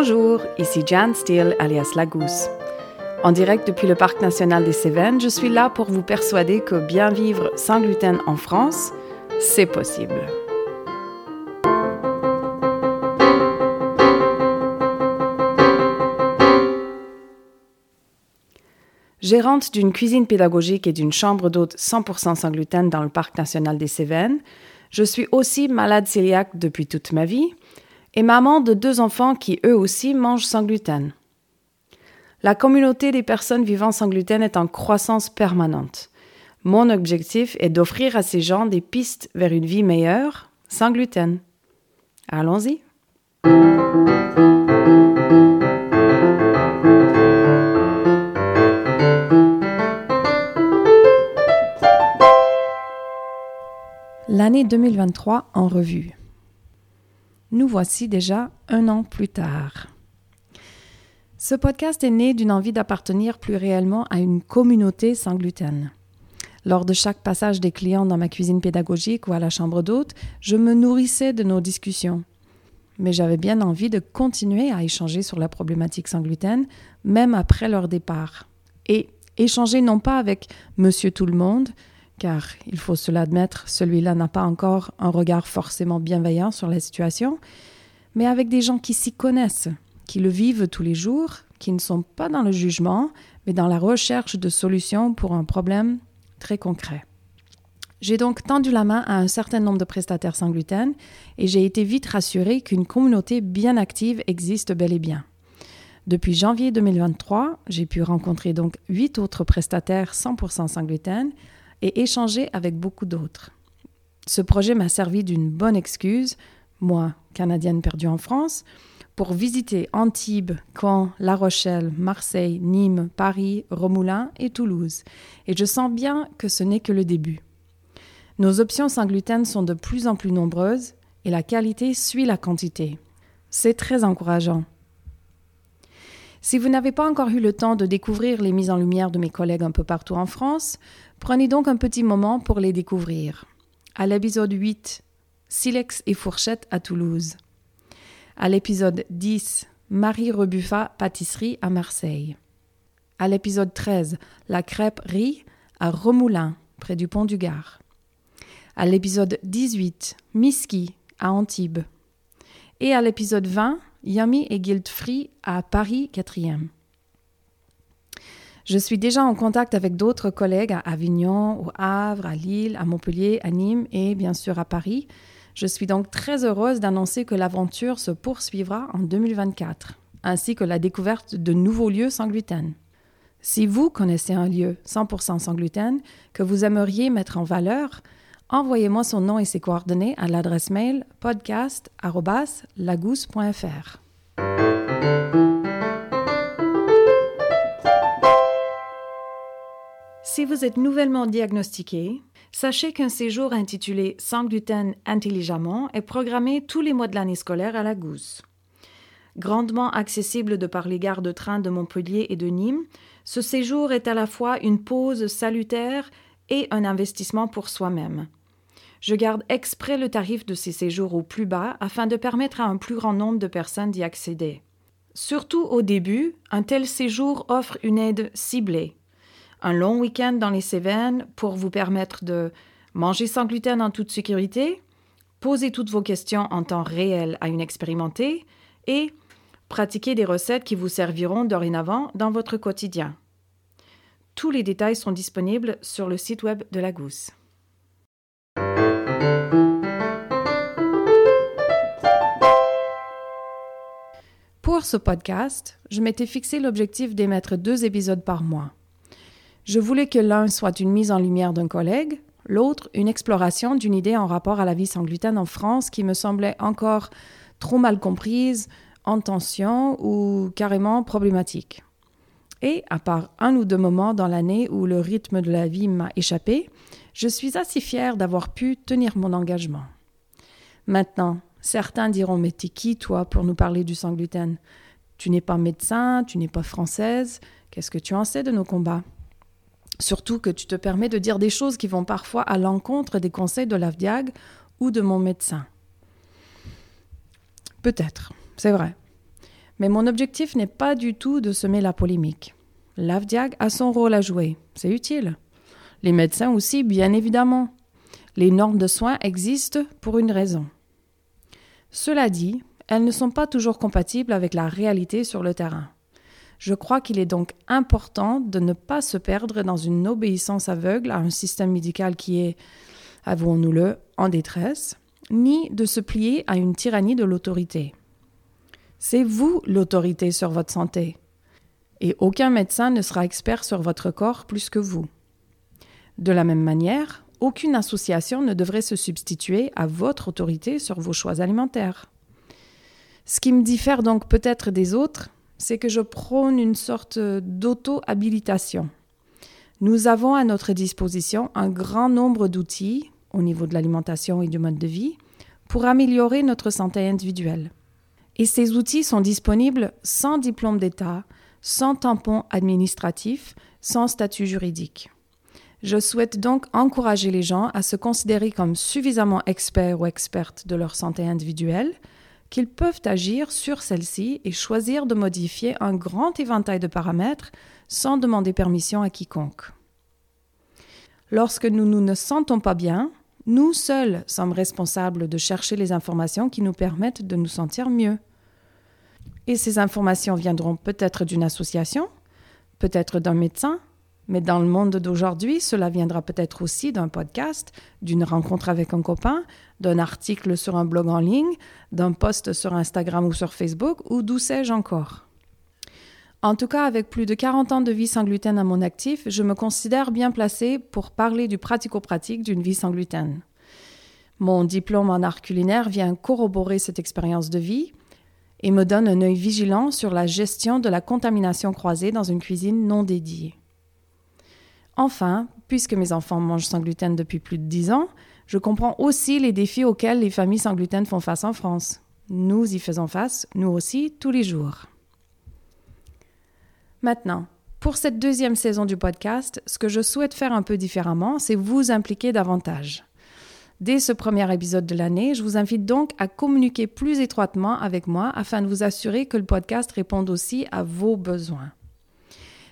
Bonjour, ici Jan Steele alias Lagousse. En direct depuis le Parc national des Cévennes, je suis là pour vous persuader que bien vivre sans gluten en France, c'est possible. Gérante d'une cuisine pédagogique et d'une chambre d'hôte 100% sans gluten dans le Parc national des Cévennes, je suis aussi malade cœliaque depuis toute ma vie et maman de deux enfants qui eux aussi mangent sans gluten. La communauté des personnes vivant sans gluten est en croissance permanente. Mon objectif est d'offrir à ces gens des pistes vers une vie meilleure sans gluten. Allons-y. L'année 2023 en revue. Nous voici déjà un an plus tard. Ce podcast est né d'une envie d'appartenir plus réellement à une communauté sans gluten. Lors de chaque passage des clients dans ma cuisine pédagogique ou à la chambre d'hôte, je me nourrissais de nos discussions. Mais j'avais bien envie de continuer à échanger sur la problématique sans gluten, même après leur départ. Et échanger non pas avec Monsieur Tout le Monde, car il faut se l'admettre, celui-là n'a pas encore un regard forcément bienveillant sur la situation, mais avec des gens qui s'y connaissent, qui le vivent tous les jours, qui ne sont pas dans le jugement, mais dans la recherche de solutions pour un problème très concret. J'ai donc tendu la main à un certain nombre de prestataires sans gluten et j'ai été vite rassurée qu'une communauté bien active existe bel et bien. Depuis janvier 2023, j'ai pu rencontrer donc huit autres prestataires 100% sans gluten et échanger avec beaucoup d'autres. Ce projet m'a servi d'une bonne excuse, moi, Canadienne perdue en France, pour visiter Antibes, Caen, La Rochelle, Marseille, Nîmes, Paris, Romoulin et Toulouse. Et je sens bien que ce n'est que le début. Nos options sans gluten sont de plus en plus nombreuses et la qualité suit la quantité. C'est très encourageant. Si vous n'avez pas encore eu le temps de découvrir les mises en lumière de mes collègues un peu partout en France, prenez donc un petit moment pour les découvrir. À l'épisode 8, Silex et fourchette à Toulouse. À l'épisode 10, Marie Rebuffa pâtisserie à Marseille. À l'épisode 13, La crêpe riz à Remoulin, près du pont du Gard. À l'épisode 18, Miski à Antibes. Et à l'épisode 20, Yummy et Guild Free à Paris 4e. Je suis déjà en contact avec d'autres collègues à Avignon, au Havre, à Lille, à Montpellier, à Nîmes et bien sûr à Paris. Je suis donc très heureuse d'annoncer que l'aventure se poursuivra en 2024, ainsi que la découverte de nouveaux lieux sans gluten. Si vous connaissez un lieu 100% sans gluten que vous aimeriez mettre en valeur, envoyez-moi son nom et ses coordonnées à l'adresse mail podcast.lagousse.fr. Si vous êtes nouvellement diagnostiqué, sachez qu'un séjour intitulé Sans gluten intelligemment est programmé tous les mois de l'année scolaire à la Gousse. Grandement accessible de par les gares de train de Montpellier et de Nîmes, ce séjour est à la fois une pause salutaire et un investissement pour soi-même. Je garde exprès le tarif de ces séjours au plus bas afin de permettre à un plus grand nombre de personnes d'y accéder. Surtout au début, un tel séjour offre une aide ciblée. Un long week-end dans les Cévennes pour vous permettre de manger sans gluten en toute sécurité, poser toutes vos questions en temps réel à une expérimentée et pratiquer des recettes qui vous serviront dorénavant dans votre quotidien. Tous les détails sont disponibles sur le site web de la Gousse. Pour ce podcast, je m'étais fixé l'objectif d'émettre deux épisodes par mois. Je voulais que l'un soit une mise en lumière d'un collègue, l'autre une exploration d'une idée en rapport à la vie sans gluten en France qui me semblait encore trop mal comprise, en tension ou carrément problématique. Et, à part un ou deux moments dans l'année où le rythme de la vie m'a échappé, je suis assez fière d'avoir pu tenir mon engagement. Maintenant, certains diront Mais t'es qui, toi, pour nous parler du sang gluten? Tu n'es pas médecin, tu n'es pas française, qu'est-ce que tu en sais de nos combats? Surtout que tu te permets de dire des choses qui vont parfois à l'encontre des conseils de l'AVDIAG ou de mon médecin. Peut-être, c'est vrai. Mais mon objectif n'est pas du tout de semer la polémique. L'AVDIAG a son rôle à jouer, c'est utile. Les médecins aussi, bien évidemment. Les normes de soins existent pour une raison. Cela dit, elles ne sont pas toujours compatibles avec la réalité sur le terrain. Je crois qu'il est donc important de ne pas se perdre dans une obéissance aveugle à un système médical qui est, avouons-nous-le, en détresse, ni de se plier à une tyrannie de l'autorité. C'est vous l'autorité sur votre santé. Et aucun médecin ne sera expert sur votre corps plus que vous. De la même manière, aucune association ne devrait se substituer à votre autorité sur vos choix alimentaires. Ce qui me diffère donc peut-être des autres, c'est que je prône une sorte d'auto-habilitation. Nous avons à notre disposition un grand nombre d'outils, au niveau de l'alimentation et du mode de vie, pour améliorer notre santé individuelle. Et ces outils sont disponibles sans diplôme d'État, sans tampon administratif, sans statut juridique. Je souhaite donc encourager les gens à se considérer comme suffisamment experts ou expertes de leur santé individuelle, qu'ils peuvent agir sur celle-ci et choisir de modifier un grand éventail de paramètres sans demander permission à quiconque. Lorsque nous, nous ne sentons pas bien, nous seuls sommes responsables de chercher les informations qui nous permettent de nous sentir mieux. Et ces informations viendront peut-être d'une association, peut-être d'un médecin, mais dans le monde d'aujourd'hui, cela viendra peut-être aussi d'un podcast, d'une rencontre avec un copain, d'un article sur un blog en ligne, d'un post sur Instagram ou sur Facebook, ou d'où sais-je encore. En tout cas, avec plus de 40 ans de vie sans gluten à mon actif, je me considère bien placée pour parler du pratico-pratique d'une vie sans gluten. Mon diplôme en art culinaire vient corroborer cette expérience de vie et me donne un œil vigilant sur la gestion de la contamination croisée dans une cuisine non dédiée. Enfin, puisque mes enfants mangent sans gluten depuis plus de 10 ans, je comprends aussi les défis auxquels les familles sans gluten font face en France. Nous y faisons face, nous aussi, tous les jours. Maintenant, pour cette deuxième saison du podcast, ce que je souhaite faire un peu différemment, c'est vous impliquer davantage. Dès ce premier épisode de l'année, je vous invite donc à communiquer plus étroitement avec moi afin de vous assurer que le podcast réponde aussi à vos besoins.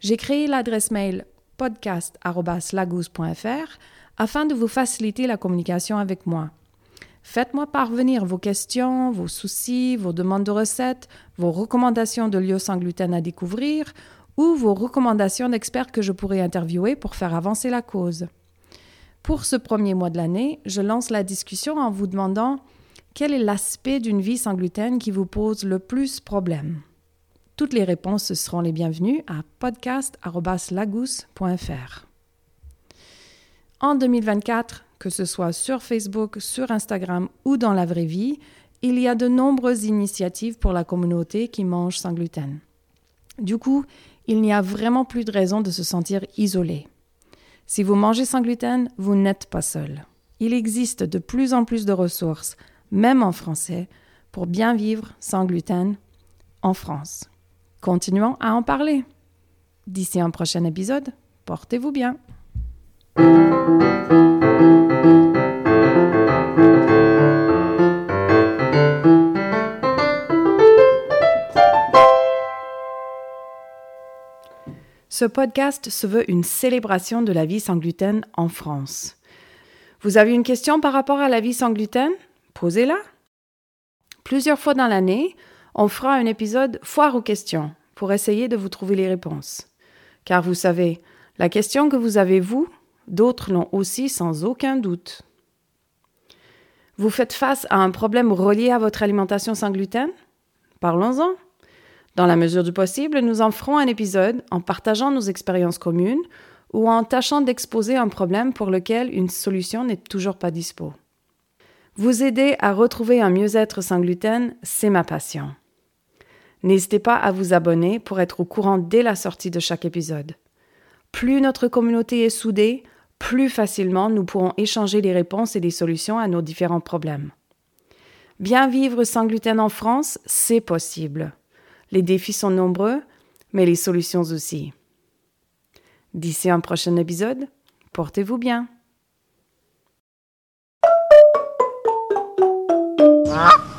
J'ai créé l'adresse mail podcast.lagous.fr afin de vous faciliter la communication avec moi. Faites-moi parvenir vos questions, vos soucis, vos demandes de recettes, vos recommandations de lieux sans gluten à découvrir ou vos recommandations d'experts que je pourrais interviewer pour faire avancer la cause. Pour ce premier mois de l'année, je lance la discussion en vous demandant quel est l'aspect d'une vie sans gluten qui vous pose le plus problème. Toutes les réponses seront les bienvenues à podcast.lagous.fr. En 2024, que ce soit sur Facebook, sur Instagram ou dans la vraie vie, il y a de nombreuses initiatives pour la communauté qui mange sans gluten. Du coup, il n'y a vraiment plus de raison de se sentir isolé. Si vous mangez sans gluten, vous n'êtes pas seul. Il existe de plus en plus de ressources, même en français, pour bien vivre sans gluten en France. Continuons à en parler. D'ici un prochain épisode, portez-vous bien. Ce podcast se veut une célébration de la vie sans gluten en France. Vous avez une question par rapport à la vie sans gluten? Posez-la. Plusieurs fois dans l'année, on fera un épisode foire aux questions pour essayer de vous trouver les réponses. Car vous savez, la question que vous avez vous, d'autres l'ont aussi sans aucun doute. Vous faites face à un problème relié à votre alimentation sans gluten? Parlons-en. Dans la mesure du possible, nous en ferons un épisode en partageant nos expériences communes ou en tâchant d'exposer un problème pour lequel une solution n'est toujours pas dispo. Vous aider à retrouver un mieux-être sans gluten, c'est ma passion. N'hésitez pas à vous abonner pour être au courant dès la sortie de chaque épisode. Plus notre communauté est soudée, plus facilement nous pourrons échanger les réponses et les solutions à nos différents problèmes. Bien vivre sans gluten en France, c'est possible. Les défis sont nombreux, mais les solutions aussi. D'ici un prochain épisode, portez-vous bien. Ah!